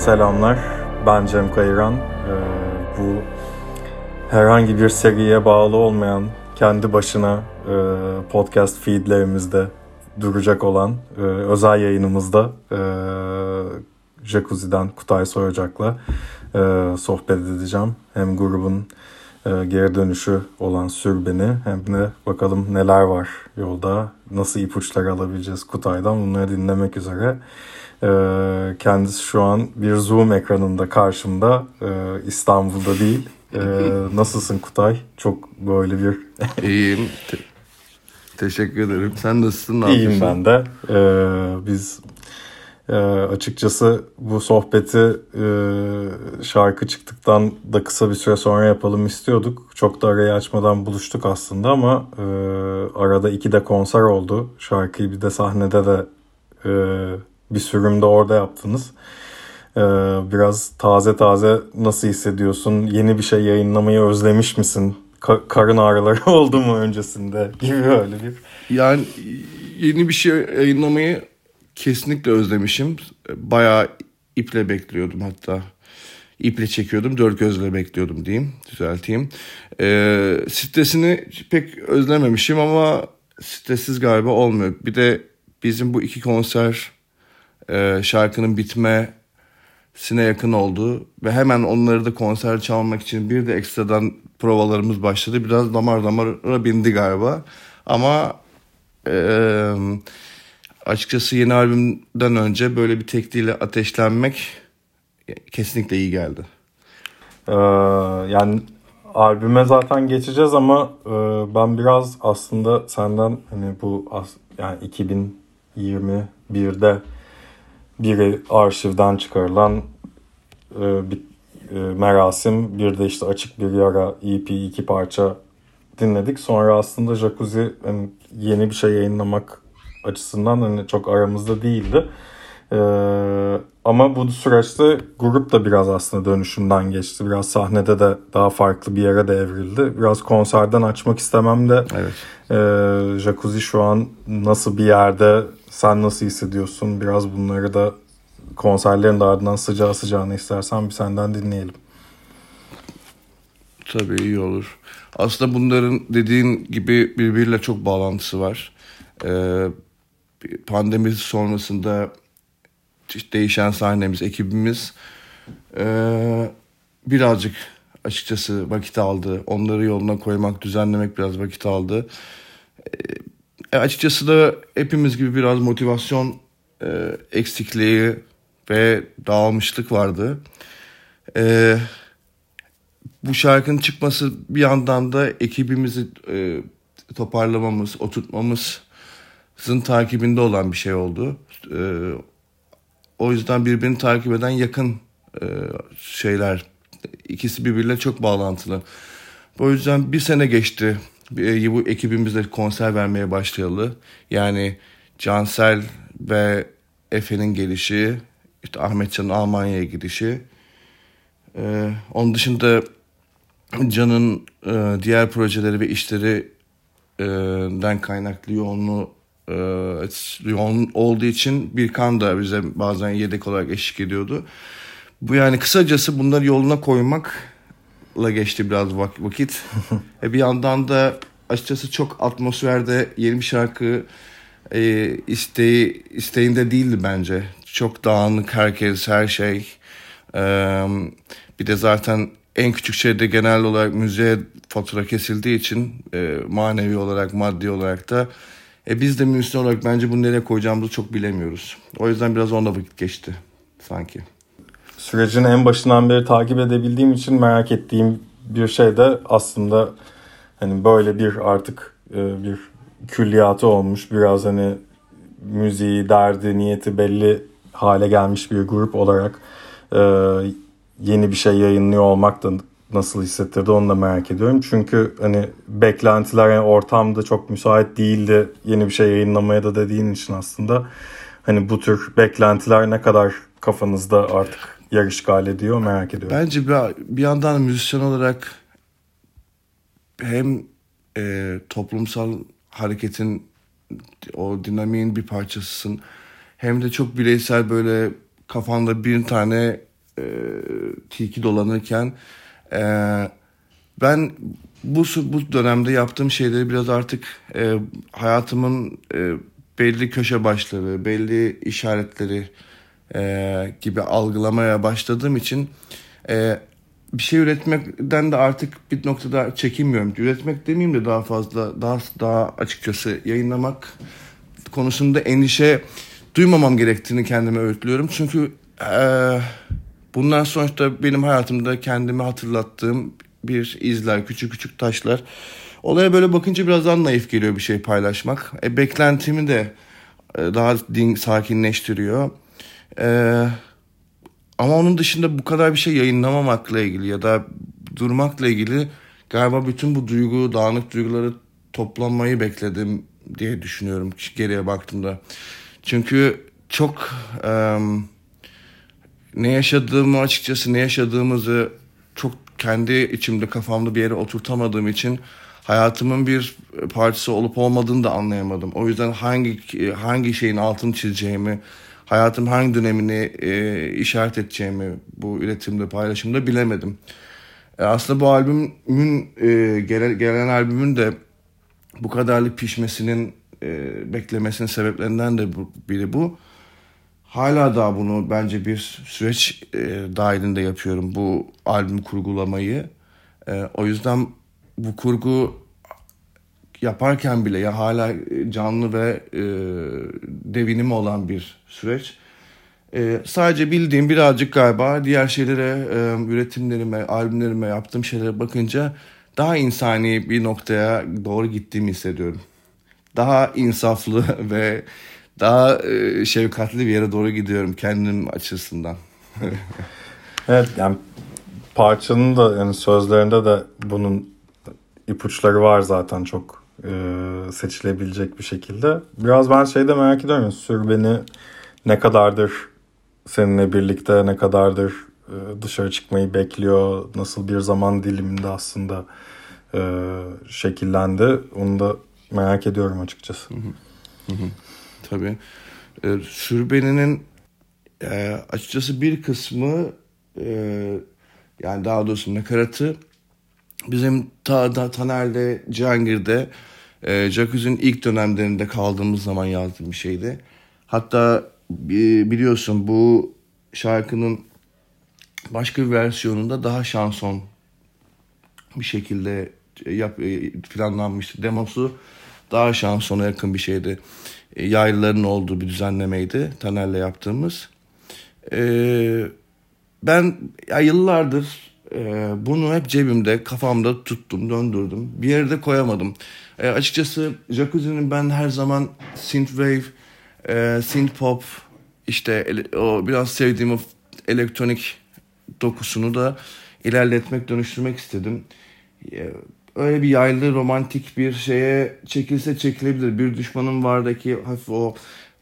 selamlar. Ben Cem Kayıran. Ee, bu herhangi bir seriye bağlı olmayan, kendi başına e, podcast feedlerimizde duracak olan e, özel yayınımızda e, Jacuzzi'den Kutay Soracak'la e, sohbet edeceğim. Hem grubun geri dönüşü olan Sürbeni hem de bakalım neler var yolda, nasıl ipuçları alabileceğiz Kutay'dan bunları dinlemek üzere. E, kendisi şu an bir Zoom ekranında karşımda, e, İstanbul'da değil. E, nasılsın Kutay? Çok böyle bir... İyiyim. Te- teşekkür ederim. Sen nasılsın? Ne İyiyim ben de. E, biz e, açıkçası bu sohbeti e, şarkı çıktıktan da kısa bir süre sonra yapalım istiyorduk. Çok da arayı açmadan buluştuk aslında ama e, arada iki de konser oldu. Şarkıyı bir de sahnede de e, bir sürümde orada yaptınız. E, biraz taze taze nasıl hissediyorsun? Yeni bir şey yayınlamayı özlemiş misin? Ka- karın ağrıları oldu mu öncesinde gibi öyle bir. Yani yeni bir şey yayınlamayı kesinlikle özlemişim. Bayağı iple bekliyordum hatta. İple çekiyordum, dört gözle bekliyordum diyeyim, düzelteyim. Ee, stresini pek özlememişim ama stressiz galiba olmuyor. Bir de bizim bu iki konser e, şarkının bitmesine yakın oldu. Ve hemen onları da konser çalmak için bir de ekstradan provalarımız başladı. Biraz damar damara bindi galiba. Ama e, açıkçası yeni albümden önce böyle bir tekliyle ateşlenmek kesinlikle iyi geldi. Ee, yani albüme zaten geçeceğiz ama e, ben biraz aslında senden hani bu as- yani 2021'de biri arşivden çıkarılan e, bir e, merasim bir de işte açık bir yara EP iki parça dinledik. Sonra aslında Jacuzzi hani yeni bir şey yayınlamak açısından hani çok aramızda değildi. Ee, ama bu süreçte grup da biraz aslında dönüşümden geçti. Biraz sahnede de daha farklı bir yere de evrildi. Biraz konserden açmak istemem de Evet. e, Jacuzzi şu an nasıl bir yerde sen nasıl hissediyorsun? Biraz bunları da konserlerin de ardından sıcağı sıcağına istersen bir senden dinleyelim. Tabii iyi olur. Aslında bunların dediğin gibi birbiriyle çok bağlantısı var. Ee, pandemi sonrasında değişen sahnemiz, ekibimiz ee, birazcık açıkçası vakit aldı. Onları yoluna koymak, düzenlemek biraz vakit aldı. Ee, açıkçası da hepimiz gibi biraz motivasyon e, eksikliği ve dağılmışlık vardı. Ee, bu şarkının çıkması bir yandan da ekibimizi e, toparlamamız, oturtmamızın takibinde olan bir şey oldu. E, o yüzden birbirini takip eden yakın e, şeyler. İkisi birbiriyle çok bağlantılı. O yüzden bir sene geçti. E, bu ekibimizle konser vermeye başlayalı. Yani Cansel ve Efe'nin gelişi, işte Ahmetcan'ın Almanya'ya gidişi. Ee, onun dışında Can'ın e, diğer projeleri ve işlerinden kaynaklı yoğunluğu e, yoğun olduğu için Birkan da bize bazen yedek olarak eşlik ediyordu. Bu yani kısacası bunları yoluna koymakla geçti biraz vak- vakit. e bir yandan da açıkçası çok atmosferde yeni bir şarkı e, isteği isteğinde değildi bence. Çok dağınık herkes her şey. E, bir de zaten en küçük şeyde genel olarak müziğe fatura kesildiği için e, manevi olarak maddi olarak da e, biz de müzisyen olarak bence bunu nereye koyacağımızı çok bilemiyoruz. O yüzden biraz onda vakit geçti sanki. Sürecin en başından beri takip edebildiğim için merak ettiğim bir şey de aslında hani böyle bir artık e, bir külliyatı olmuş. Biraz hani müziği, derdi, niyeti belli hale gelmiş bir grup olarak e, yeni bir şey yayınlıyor olmak da nasıl hissettirdi onu da merak ediyorum. Çünkü hani beklentiler yani ortamda çok müsait değildi yeni bir şey yayınlamaya da dediğin için aslında hani bu tür beklentiler ne kadar kafanızda artık yer işgal ediyor merak ediyorum. Bence bir, bir yandan müzisyen olarak hem e, toplumsal hareketin o dinamiğin bir parçasısın hem de çok bireysel böyle kafanda bir tane e, tilki dolanırken e, ben bu bu dönemde yaptığım şeyleri biraz artık e, hayatımın e, belli köşe başları, belli işaretleri e, gibi algılamaya başladığım için e, bir şey üretmekten de artık bir noktada çekinmiyorum. Üretmek demeyeyim de daha fazla, daha daha açıkçası yayınlamak konusunda endişe duymamam gerektiğini kendime öğütlüyorum. Çünkü e, bunlar sonuçta benim hayatımda kendimi hatırlattığım bir izler, küçük küçük taşlar. Olaya böyle bakınca biraz daha naif geliyor bir şey paylaşmak. E, beklentimi de e, daha din, sakinleştiriyor. E, ama onun dışında bu kadar bir şey yayınlamamakla ilgili ya da durmakla ilgili galiba bütün bu duygu, dağınık duyguları toplanmayı bekledim diye düşünüyorum geriye baktığımda. Çünkü çok e, ne yaşadığımı açıkçası ne yaşadığımızı çok kendi içimde kafamda bir yere oturtamadığım için hayatımın bir parçası olup olmadığını da anlayamadım. O yüzden hangi hangi şeyin altını çizeceğimi, hayatım hangi dönemini e, işaret edeceğimi bu üretimde, paylaşımda bilemedim. E, aslında bu albümün e, gelen, gelen albümün de bu kadarlık pişmesinin e, beklemesinin sebeplerinden de bu, biri bu. Hala da bunu bence bir süreç e, dahilinde yapıyorum bu albüm kurgulamayı. E, o yüzden bu kurgu yaparken bile ya hala canlı ve e, devinim olan bir süreç. E, sadece bildiğim birazcık galiba diğer şeylere, e, üretimlerime, albümlerime yaptığım şeylere bakınca daha insani bir noktaya doğru gittiğimi hissediyorum. Daha insaflı ve daha e, şefkatli bir yere doğru gidiyorum kendim açısından. evet yani parçanın da yani sözlerinde de bunun ipuçları var zaten çok e, seçilebilecek bir şekilde. Biraz ben şeyde merak ediyorum. Sür beni ne kadardır seninle birlikte ne kadardır e, dışarı çıkmayı bekliyor. Nasıl bir zaman diliminde aslında e, şekillendi. Onu da merak ediyorum açıkçası. Hı hı. Hı hı. Tabii. E, Sürbeninin e, açıkçası bir kısmı e, yani daha doğrusu nakaratı bizim ta, da, Taner'de, Cihangir'de e, Jacuzzi'nin ilk dönemlerinde kaldığımız zaman yazdığım bir şeydi. Hatta e, biliyorsun bu şarkının başka bir versiyonunda daha şanson bir şekilde yap, e, planlanmıştı. Demosu daha şansona yakın bir şeydi. E, yaylıların olduğu bir düzenlemeydi Taner'le yaptığımız. E, ben ya yıllardır e, bunu hep cebimde, kafamda tuttum, döndürdüm. Bir yerde koyamadım. E, açıkçası Jacuzzi'nin ben her zaman synthwave, e, synthpop, işte o biraz sevdiğim o elektronik dokusunu da ilerletmek, dönüştürmek istedim. E, öyle bir yaylı romantik bir şeye çekilse çekilebilir. Bir düşmanın vardaki hafif o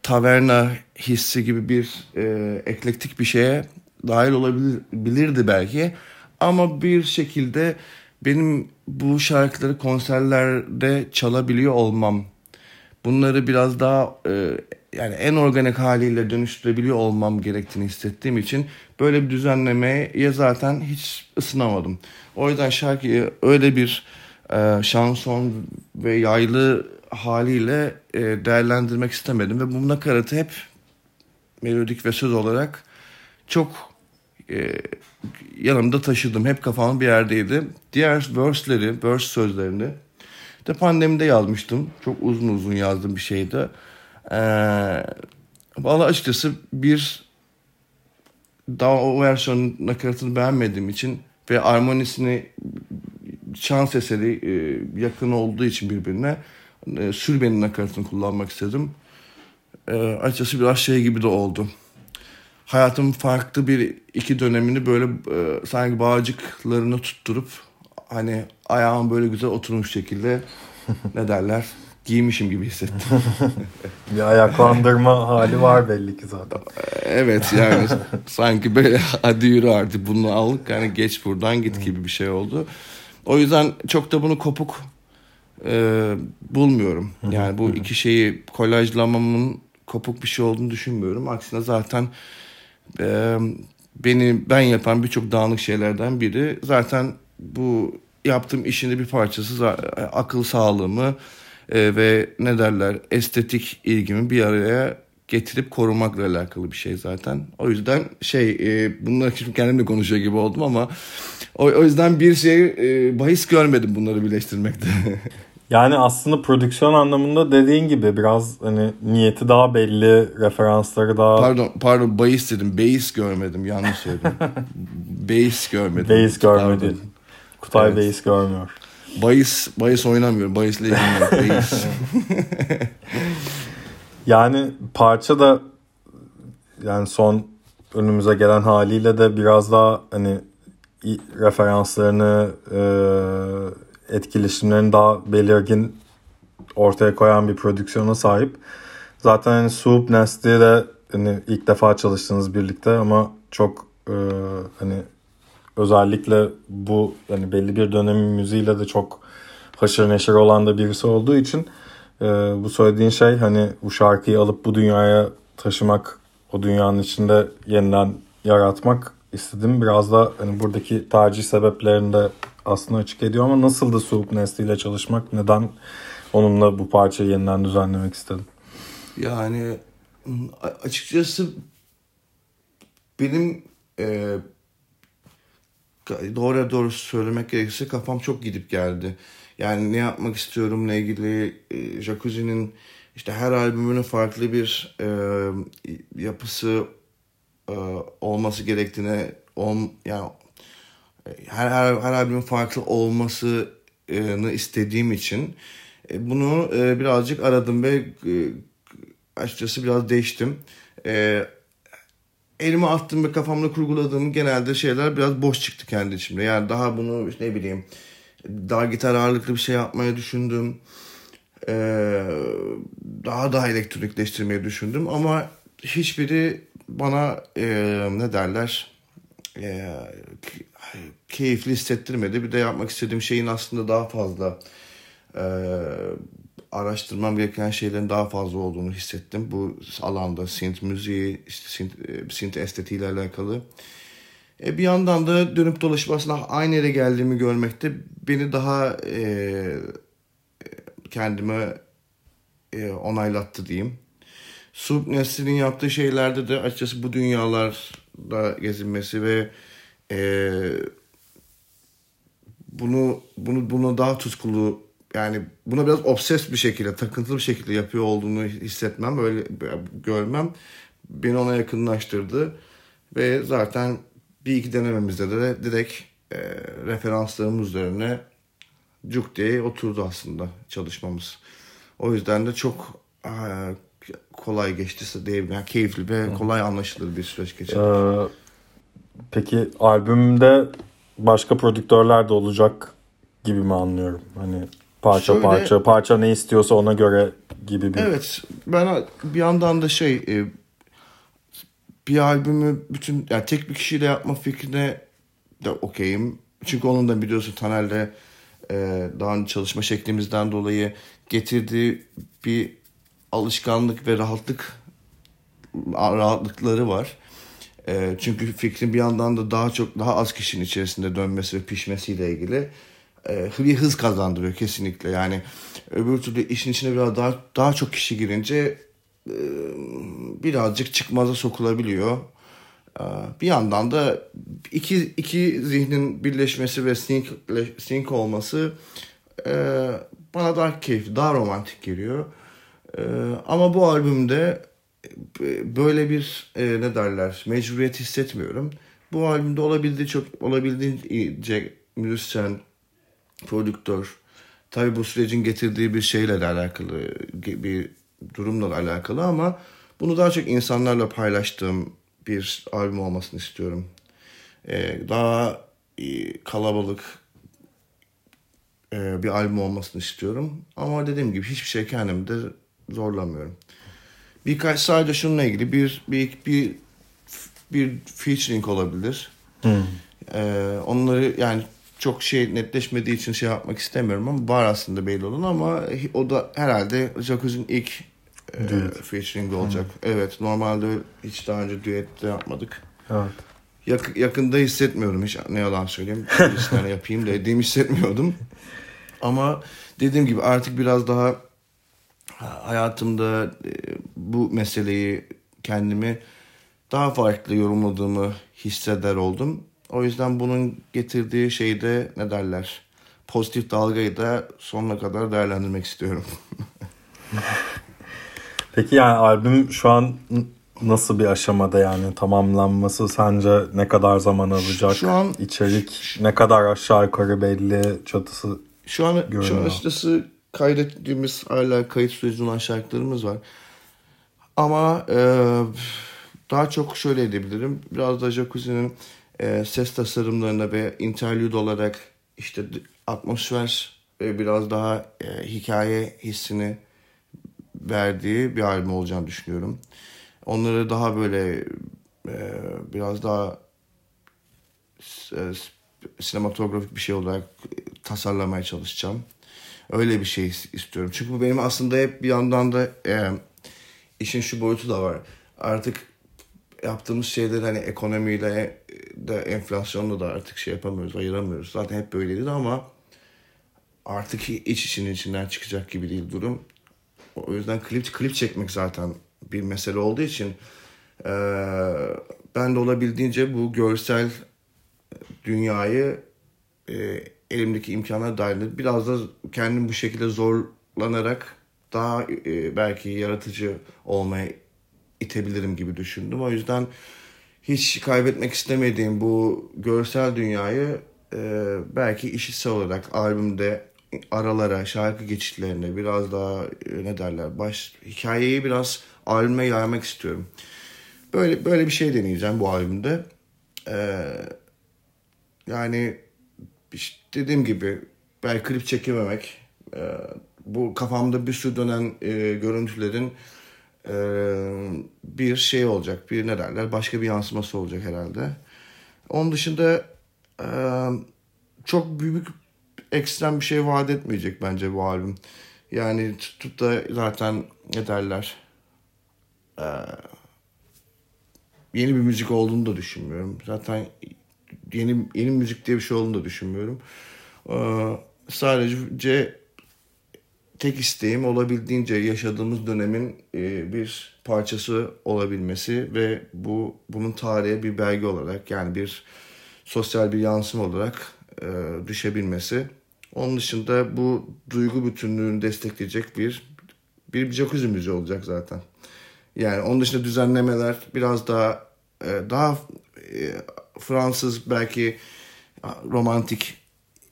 taverna hissi gibi bir e, eklektik bir şeye dahil olabilirdi belki. Ama bir şekilde benim bu şarkıları konserlerde çalabiliyor olmam, bunları biraz daha e, yani en organik haliyle dönüştürebiliyor olmam gerektiğini hissettiğim için böyle bir düzenlemeye zaten hiç ısınamadım. O yüzden şarkıyı öyle bir e, şanson ve yaylı haliyle e, değerlendirmek istemedim ve bu nakaratı hep melodik ve söz olarak çok e, yanımda taşıdım. Hep kafamın bir yerdeydi. Diğer verse'leri, verse sözlerini de pandemide yazmıştım. Çok uzun uzun yazdığım bir şeydi. Ee, valla açıkçası bir daha o versiyonun nakaratını beğenmediğim için ve armonisini şans eseri e, yakın olduğu için birbirine e, sürbenin nakaratını kullanmak istedim. E, açıkçası biraz şey gibi de oldu. Hayatımın farklı bir iki dönemini böyle e, sanki bağcıklarını tutturup hani ayağım böyle güzel oturmuş şekilde ne derler giymişim gibi hissettim. bir ayaklandırma hali var belli ki zaten. Evet yani sanki böyle hadi yürü artık bunu al yani geç buradan git gibi bir şey oldu. O yüzden çok da bunu kopuk e, bulmuyorum. Yani bu iki şeyi kolajlamamın kopuk bir şey olduğunu düşünmüyorum. Aksine zaten e, beni ben yapan birçok dağınık şeylerden biri. Zaten bu yaptığım işin de bir parçası akıl sağlığımı e, ve ne derler estetik ilgimi bir araya getirip korumakla alakalı bir şey zaten. O yüzden şey e, bunları şimdi kendim de konuşuyor gibi oldum ama o, o yüzden bir şey e, bahis görmedim bunları birleştirmekte. Yani aslında prodüksiyon anlamında dediğin gibi biraz hani niyeti daha belli, referansları daha... Pardon, pardon bahis dedim. Beis görmedim. Yanlış söyledim. beis görmedim. Beis görmedin. Kutay evet. beis görmüyor. Bahis, bahis oynamıyorum. Bahisle ilgileniyorum. Beis. yani parça da yani son önümüze gelen haliyle de biraz daha hani referanslarını e, etkileşimlerini daha belirgin ortaya koyan bir prodüksiyona sahip. Zaten hani Soup Nasty de hani ilk defa çalıştınız birlikte ama çok e, hani özellikle bu hani belli bir dönemin müziğiyle de çok haşır neşir olan da birisi olduğu için e, bu söylediğin şey hani bu şarkıyı alıp bu dünyaya taşımak, o dünyanın içinde yeniden yaratmak istedim. Biraz da hani buradaki tercih sebeplerini de aslında açık ediyor ama nasıldı Soğuk Nesli ile çalışmak? Neden onunla bu parçayı yeniden düzenlemek istedim? Yani açıkçası benim e, doğru doğru söylemek gerekirse kafam çok gidip geldi. Yani ne yapmak istiyorum ile ilgili e, Jacuzzi'nin işte her albümünün farklı bir e, yapısı e, olması gerektiğine on, yani her, her, her albümün farklı olmasını istediğim için e, bunu e, birazcık aradım ve e, açıkçası biraz değiştim. Elime attım ve kafamda kurguladığım genelde şeyler biraz boş çıktı kendi içimde. Yani daha bunu ne bileyim daha gitar ağırlıklı bir şey yapmaya düşündüm. Daha daha elektronikleştirmeyi düşündüm ama hiçbiri bana ne derler keyifli hissettirmedi. Bir de yapmak istediğim şeyin aslında daha fazla e, araştırmam gereken şeylerin daha fazla olduğunu hissettim. Bu alanda synth müziği, işte synth, e, synth estetiğiyle alakalı. E, bir yandan da dönüp dolaşıp aslında aynı yere geldiğimi görmekte beni daha e, kendime e, onaylattı diyeyim. Sub Nesli'nin yaptığı şeylerde de açıkçası bu dünyalarda gezinmesi ve e, bunu bunu buna daha tutkulu yani buna biraz obses bir şekilde takıntılı bir şekilde yapıyor olduğunu hissetmem böyle görmem beni ona yakınlaştırdı ve zaten bir iki denememizde de direkt e, referanslarımız üzerine cuk diye oturdu aslında çalışmamız. O yüzden de çok e, kolay geçti diyebilirim. Yani keyifli ve kolay anlaşılır bir süreç geçirdik. Ee, peki albümde başka prodüktörler de olacak gibi mi anlıyorum? Hani parça Şöyle, parça parça ne istiyorsa ona göre gibi bir. Evet. Ben bir yandan da şey e, bir albümü bütün yani tek bir kişiyle yapma fikrine de okeyim. Çünkü onun da biliyorsun Taner'le e, daha önce çalışma şeklimizden dolayı getirdiği bir alışkanlık ve rahatlık rahatlıkları var. E, çünkü fikrin bir yandan da daha çok daha az kişinin içerisinde dönmesi ve pişmesiyle ilgili e, bir hız kazandırıyor kesinlikle. Yani öbür türlü işin içine biraz daha daha çok kişi girince e, birazcık çıkmaza sokulabiliyor. E, bir yandan da iki iki zihnin birleşmesi ve sync, sync olması e, bana daha keyifli, daha romantik geliyor. E, ama bu albümde böyle bir e, ne derler mecburiyet hissetmiyorum. Bu albümde olabildiği çok olabildiğince müzisyen, prodüktör, tabi bu sürecin getirdiği bir şeyle de alakalı bir durumla alakalı ama bunu daha çok insanlarla paylaştığım bir albüm olmasını istiyorum. Ee, daha kalabalık e, bir albüm olmasını istiyorum. Ama dediğim gibi hiçbir şey kendimde zorlamıyorum birkaç sadece şununla ilgili bir bir bir bir featuring olabilir. Hmm. Ee, onları yani çok şey netleşmediği için şey yapmak istemiyorum ama var aslında belli olan ama o da herhalde Jacuzzi'nin ilk e, featuring olacak. Hmm. Evet normalde hiç daha önce düet de yapmadık. Evet. yak- yakında hissetmiyorum hiç ne yalan söyleyeyim. Birisine yapayım dediğimi hissetmiyordum. Ama dediğim gibi artık biraz daha hayatımda e, bu meseleyi kendimi daha farklı yorumladığımı hisseder oldum. O yüzden bunun getirdiği şeyde ne derler? Pozitif dalgayı da sonuna kadar değerlendirmek istiyorum. Peki yani albüm şu an nasıl bir aşamada yani tamamlanması sence ne kadar zaman alacak? Şu an içerik ne kadar aşağı yukarı belli çatısı Şu an görünüyor. şu an açıkçası kaydettiğimiz hala kayıt sürecinde olan şarkılarımız var. Ama e, daha çok şöyle edebilirim. Biraz da Jacuzzi'nin e, ses tasarımlarına ve interlude olarak işte atmosfer ve biraz daha e, hikaye hissini verdiği bir albüm olacağını düşünüyorum. Onları daha böyle e, biraz daha e, sinematografik bir şey olarak tasarlamaya çalışacağım. Öyle bir şey istiyorum. Çünkü bu benim aslında hep bir yandan da e, işin şu boyutu da var. Artık yaptığımız şeyler hani ekonomiyle de enflasyonla da artık şey yapamıyoruz, ayıramıyoruz. Zaten hep böyleydi ama artık iç işinin içinden çıkacak gibi değil durum. O yüzden klip klip çekmek zaten bir mesele olduğu için e, ben de olabildiğince bu görsel dünyayı e, elimdeki imkanlar dahilinde biraz da kendim bu şekilde zorlanarak daha e, belki yaratıcı olmaya itebilirim gibi düşündüm. O yüzden hiç kaybetmek istemediğim bu görsel dünyayı e, belki işitsel olarak albümde aralara, şarkı geçitlerine biraz daha e, ne derler baş hikayeyi biraz albüme yaymak istiyorum. Böyle böyle bir şey deneyeceğim bu albümde. Ee, yani işte dediğim gibi belki klip çekememek e, bu kafamda bir sürü dönen e, görüntülerin e, bir şey olacak. Bir ne derler başka bir yansıması olacak herhalde. Onun dışında e, çok büyük ekstrem bir şey vaat etmeyecek bence bu albüm. Yani tutup da zaten ne derler ee, yeni bir müzik olduğunu da düşünmüyorum. Zaten yeni yeni müzik diye bir şey olduğunu da düşünmüyorum. Ee, sadece tek isteğim olabildiğince yaşadığımız dönemin e, bir parçası olabilmesi ve bu bunun tarihe bir belge olarak yani bir sosyal bir yansım olarak e, düşebilmesi. Onun dışında bu duygu bütünlüğünü destekleyecek bir bir jacuzzi müziği olacak zaten. Yani onun dışında düzenlemeler biraz daha e, daha e, Fransız belki romantik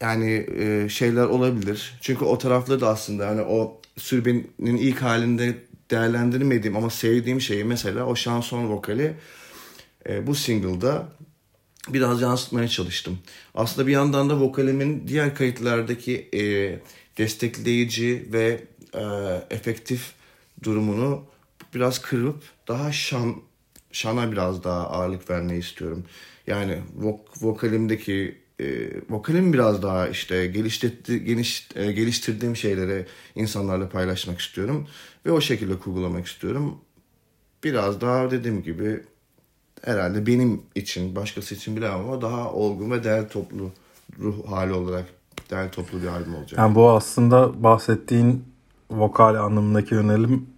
yani e, şeyler olabilir. Çünkü o tarafları da aslında hani o sürbenin ilk halinde değerlendirmediğim ama sevdiğim şeyi mesela o şanson vokali bu single'da biraz yansıtmaya çalıştım. Aslında bir yandan da vokalimin diğer kayıtlardaki e, destekleyici ve e, efektif durumunu biraz kırıp daha şan şana biraz daha ağırlık vermeyi istiyorum. Yani vok, vokalimdeki e, vokalim biraz daha işte geliştirdi, geniş, e, geliştirdiğim şeyleri insanlarla paylaşmak istiyorum ve o şekilde kurgulamak istiyorum. Biraz daha dediğim gibi herhalde benim için, başkası için bilemem ama daha olgun ve değer toplu ruh hali olarak değer toplu bir albüm olacak. Yani bu aslında bahsettiğin vokal anlamındaki yönelim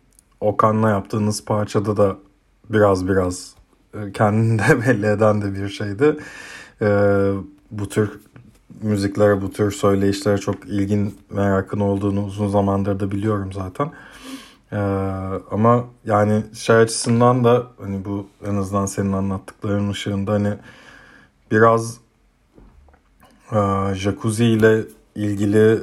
Okan'la yaptığınız parçada da biraz biraz e, kendini de belli eden de bir şeydi. Ee, bu tür müziklere, bu tür söyleyişlere çok ilgin merakın olduğunu uzun zamandır da biliyorum zaten. Ee, ama yani şey açısından da hani bu en azından senin anlattıkların ışığında hani biraz e, jacuzzi ile ilgili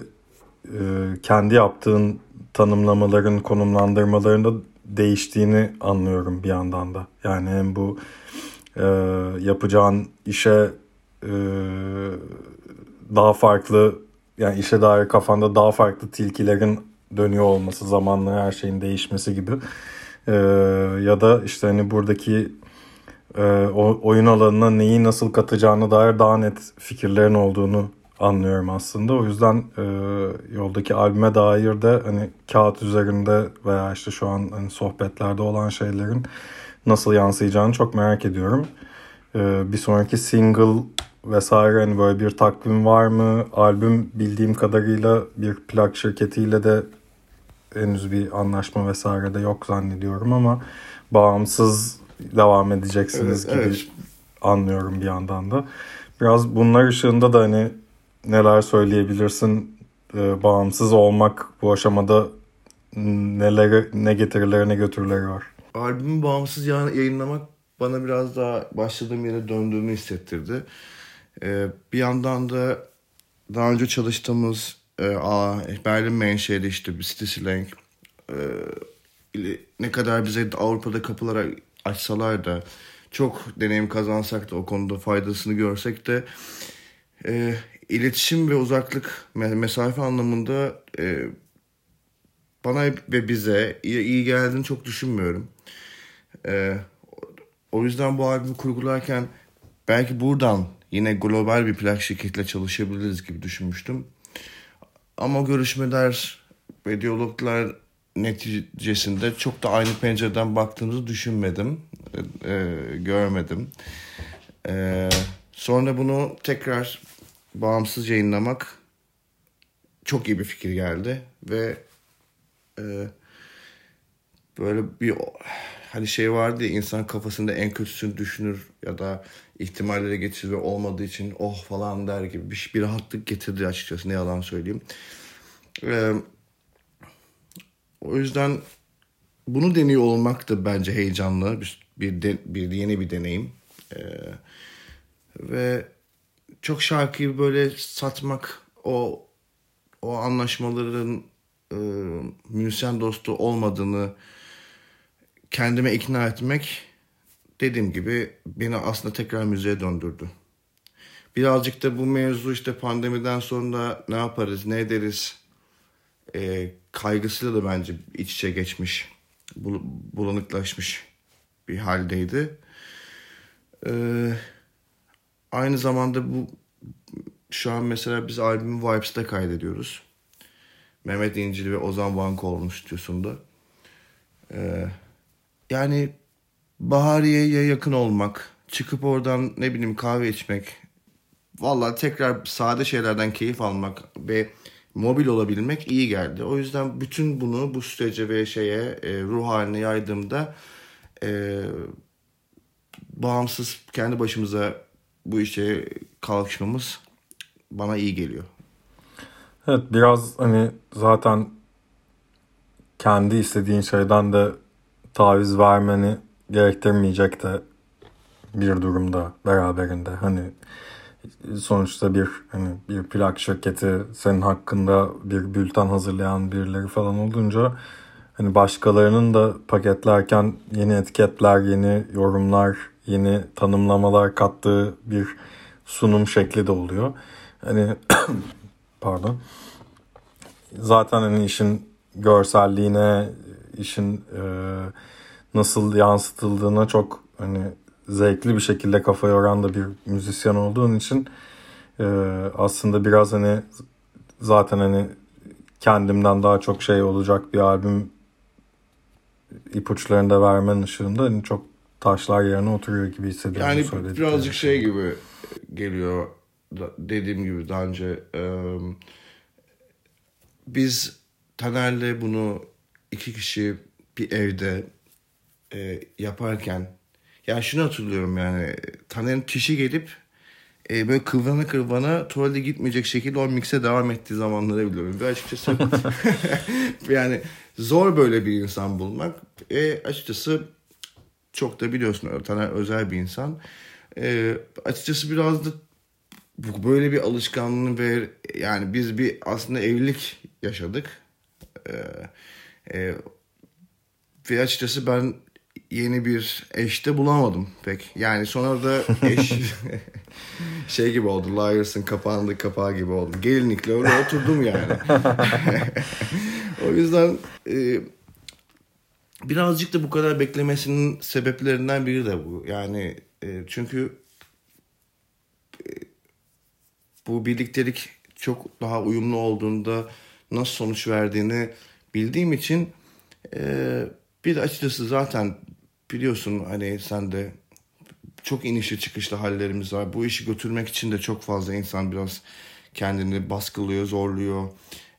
e, kendi yaptığın tanımlamaların, konumlandırmalarında değiştiğini anlıyorum bir yandan da. Yani hem bu e, yapacağın işe e, daha farklı yani işe dair kafanda daha farklı tilkilerin dönüyor olması zamanla her şeyin değişmesi gibi e, ya da işte hani buradaki e, oyun alanına neyi nasıl katacağını dair daha net fikirlerin olduğunu anlıyorum aslında. O yüzden e, yoldaki albüme dair de hani kağıt üzerinde veya işte şu an hani sohbetlerde olan şeylerin nasıl yansıyacağını çok merak ediyorum. e, bir sonraki single vesaire hani böyle bir takvim var mı? Albüm bildiğim kadarıyla bir plak şirketiyle de henüz bir anlaşma vesaire de yok zannediyorum ama bağımsız devam edeceksiniz evet, gibi evet. anlıyorum bir yandan da. Biraz bunlar ışığında da hani neler söyleyebilirsin e, bağımsız olmak bu aşamada neler ne getirileri ne götürüleri var. Albümü bağımsız yayınlamak bana biraz daha başladığım yere döndüğümü hissettirdi. Ee, bir yandan da daha önce çalıştığımız e, Berlin menşeli işte bir City e, ne kadar bize Avrupa'da kapılar açsalar da çok deneyim kazansak da o konuda faydasını görsek de e, iletişim ve uzaklık mesafe anlamında e, bana ve bize iyi, iyi geldiğini çok düşünmüyorum. E, o yüzden bu albümü kurgularken belki buradan yine global bir plak şirketiyle çalışabiliriz gibi düşünmüştüm. Ama görüşmeler ve diyaloglar neticesinde çok da aynı pencereden baktığımızı düşünmedim, e, görmedim. E, sonra bunu tekrar bağımsız yayınlamak çok iyi bir fikir geldi ve e, böyle bir hani şey vardı ya insan kafasında en kötüsünü düşünür ya da ihtimallere geçirir ve olmadığı için oh falan der gibi bir, bir rahatlık getirdi açıkçası ne yalan söyleyeyim. Ee, o yüzden bunu deniyor olmak da bence heyecanlı bir bir, de, bir yeni bir deneyim. Ee, ve çok şarkıyı böyle satmak o o anlaşmaların e, müzisyen dostu olmadığını kendime ikna etmek dediğim gibi beni aslında tekrar müziğe döndürdü. Birazcık da bu mevzu işte pandemiden sonra ne yaparız, ne ederiz e, kaygısıyla da bence iç içe geçmiş, bul, bulanıklaşmış bir haldeydi. Ee, aynı zamanda bu şu an mesela biz albümü Vibes'te kaydediyoruz. Mehmet İncil ve Ozan Bankoğlu'nun stüdyosunda. Ee, yani Bahariye'ye yakın olmak, çıkıp oradan ne bileyim kahve içmek, valla tekrar sade şeylerden keyif almak ve mobil olabilmek iyi geldi. O yüzden bütün bunu bu sürece ve şeye e, ruh haline yaydığımda e, bağımsız kendi başımıza bu işe kalkışmamız bana iyi geliyor. Evet biraz hani zaten kendi istediğin şeyden de taviz vermeni gerektirmeyecek de bir durumda beraberinde. Hani sonuçta bir hani bir plak şirketi senin hakkında bir bülten hazırlayan birileri falan olunca hani başkalarının da paketlerken yeni etiketler, yeni yorumlar, yeni tanımlamalar kattığı bir sunum şekli de oluyor. Hani pardon. Zaten hani işin görselliğine, işin e, nasıl yansıtıldığına çok hani zevkli bir şekilde kafa yoran da bir müzisyen olduğun için e, aslında biraz hani zaten hani kendimden daha çok şey olacak bir albüm ipuçlarını da vermen ışığında hani çok taşlar yerine oturuyor gibi hissediyorum. Yani birazcık şey gibi geliyor dediğim gibi daha önce biz Taner'le bunu iki kişi bir evde e, yaparken yani şunu hatırlıyorum yani Taner'in kişi gelip e, böyle kıvrana kıvrana tuvalete gitmeyecek şekilde o mikse devam ettiği zamanları biliyorum. Ve açıkçası yani zor böyle bir insan bulmak. E, açıkçası çok da biliyorsun Taner özel bir insan. E, açıkçası biraz da böyle bir alışkanlığı ve yani biz bir aslında evlilik yaşadık. E, e, ve açıkçası ben yeni bir eşte bulamadım pek. Yani sonra da eş şey gibi oldu. Liars'ın kapağında kapağı gibi oldu. Gelinlikle öyle oturdum yani. o yüzden e, birazcık da bu kadar beklemesinin sebeplerinden biri de bu. Yani e, çünkü e, bu birliktelik çok daha uyumlu olduğunda nasıl sonuç verdiğini bildiğim için e, bir de açıkçası zaten biliyorsun hani sen de çok inişli çıkışlı hallerimiz var. Bu işi götürmek için de çok fazla insan biraz kendini baskılıyor, zorluyor.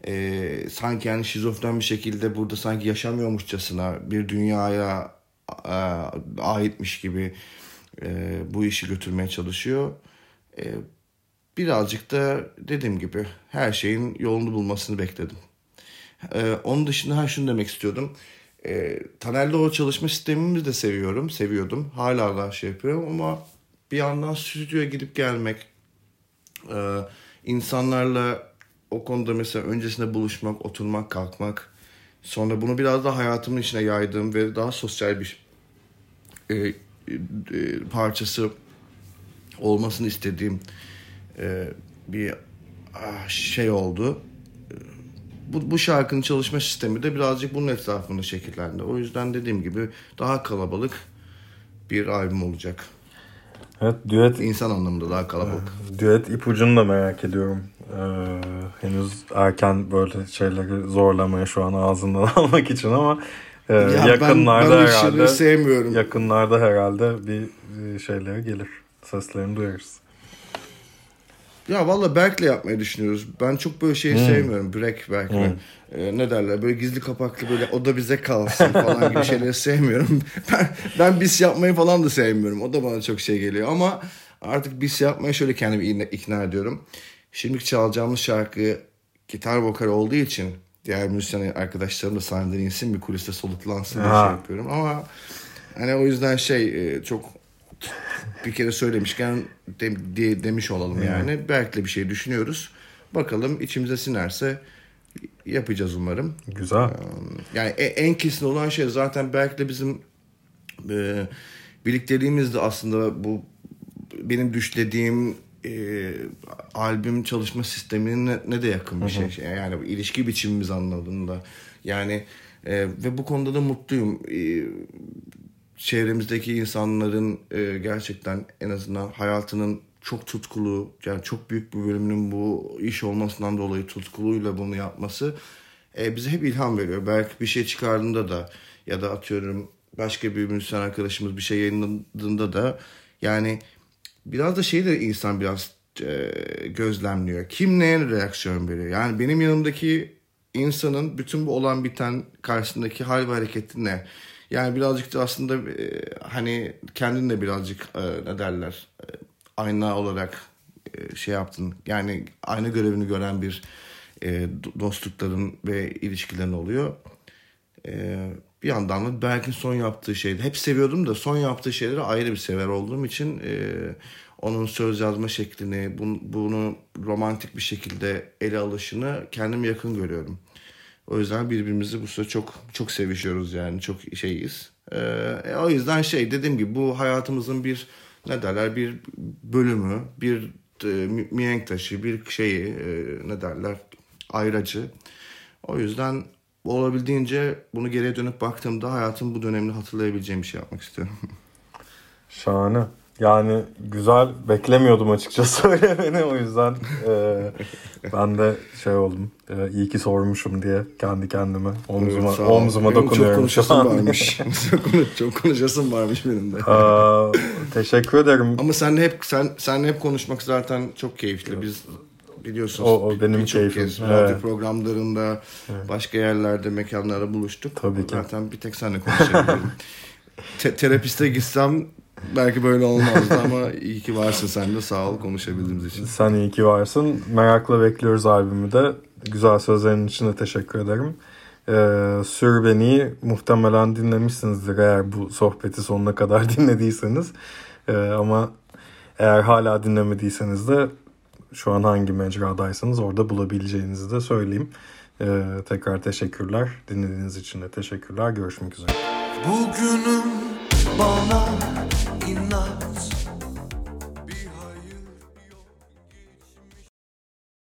Ee, sanki yani şizofren bir şekilde burada sanki yaşamıyormuşçasına bir dünyaya e, aitmiş gibi e, bu işi götürmeye çalışıyor. E, birazcık da dediğim gibi her şeyin yolunu bulmasını bekledim. E, onun dışında her şunu demek istiyordum. E, Taner'le o çalışma sistemimizi de seviyorum, seviyordum. Hala da şey yapıyorum ama bir yandan stüdyoya gidip gelmek, e, insanlarla o konuda mesela öncesinde buluşmak, oturmak, kalkmak, sonra bunu biraz daha hayatımın içine yaydığım ve daha sosyal bir e, e, parçası olmasını istediğim e, bir ah, şey oldu. Bu, bu şarkının çalışma sistemi de birazcık bunun etrafında şekillendi. O yüzden dediğim gibi daha kalabalık bir albüm olacak. Evet düet İnsan anlamında daha kalabalık. düet ipucunu da merak ediyorum. Ee, henüz erken böyle şeyleri zorlamaya şu an ağzından almak için ama e, yakınlarda ben, ben herhalde sevmiyorum. yakınlarda herhalde bir e, şeyleri gelir. Seslerini duyarız. Ya valla Berk'le yapmayı düşünüyoruz. Ben çok böyle şeyi sevmiyorum. Break Berk'le. Ee, ne derler böyle gizli kapaklı böyle o da bize kalsın falan gibi şeyleri sevmiyorum. Ben, ben bis yapmayı falan da sevmiyorum. O da bana çok şey geliyor ama artık bis yapmayı şöyle kendimi ikna- ediyorum. Şimdiki çalacağımız şarkı gitar vokal olduğu için diğer müzisyen arkadaşlarım da sahneden insin bir kuliste soluklansın diye şey yapıyorum ama hani o yüzden şey e, çok bir kere söylemişken de, diye demiş olalım yani. Berk'le bir şey düşünüyoruz. Bakalım içimize sinerse yapacağız umarım. Güzel. Yani e- en kesin olan şey zaten Berk'le bizim e, birlikteliğimiz de aslında bu benim düşlediğim e, albüm çalışma sistemine ne de yakın bir şey. Yani ilişki biçimimiz anlamında. Yani e, ve bu konuda da mutluyum. E, çevremizdeki insanların e, gerçekten en azından hayatının çok tutkulu yani çok büyük bir bölümünün bu iş olmasından dolayı tutkuluyla bunu yapması e, bize hep ilham veriyor. Belki bir şey çıkardığında da ya da atıyorum başka bir müzisyen arkadaşımız bir şey yayınladığında da yani biraz da şeyi de insan biraz e, gözlemliyor. Kim neye reaksiyon veriyor? Yani benim yanımdaki insanın bütün bu olan biten karşısındaki hal ve hareketi ne? Yani birazcık da aslında e, hani kendin de birazcık e, ne derler e, ayna olarak e, şey yaptın. Yani aynı görevini gören bir e, do- dostlukların ve ilişkilerin oluyor. E, bir yandan da Berk'in son yaptığı şeydi. Hep seviyordum da son yaptığı şeyleri ayrı bir sever olduğum için e, onun söz yazma şeklini, bunu, bunu romantik bir şekilde ele alışını kendim yakın görüyorum. O yüzden birbirimizi bu süre çok çok sevişiyoruz yani çok şeyiz. Ee, e, o yüzden şey dediğim gibi bu hayatımızın bir ne derler bir bölümü, bir e, mi- mihenk taşı, bir şeyi e, ne derler ayracı. O yüzden olabildiğince bunu geriye dönüp baktığımda hayatım bu dönemini hatırlayabileceğim bir şey yapmak istiyorum. Şahane. Yani güzel beklemiyordum açıkçası söylemeni o yüzden e, ben de şey oldum e, iyi ki sormuşum diye kendi kendime omzuma, Evet, omzuma Benim dokunuyorum çok konuşasım varmış. çok, konuş, çok konuşasım varmış benim de. Aa, teşekkür ederim. Ama sen hep sen sen hep konuşmak zaten çok keyifli. Biz biliyorsunuz. O- o benim keyfim. kez Evet. programlarında, başka yerlerde, mekanlarda buluştuk. Tabii ki. Zaten bir tek seninle konuşabilirim. Te- terapiste gitsem belki böyle olmazdı ama iyi ki varsın sen de sağ ol konuşabildiğimiz için. Sen iyi ki varsın. Merakla bekliyoruz albümü de. Güzel sözlerin için de teşekkür ederim. Ee, Sür Beni muhtemelen dinlemişsinizdir eğer bu sohbeti sonuna kadar dinlediyseniz. Ee, ama eğer hala dinlemediyseniz de şu an hangi mecradaysanız orada bulabileceğinizi de söyleyeyim. Ee, tekrar teşekkürler. Dinlediğiniz için de teşekkürler. Görüşmek üzere. Bugünüm bana inat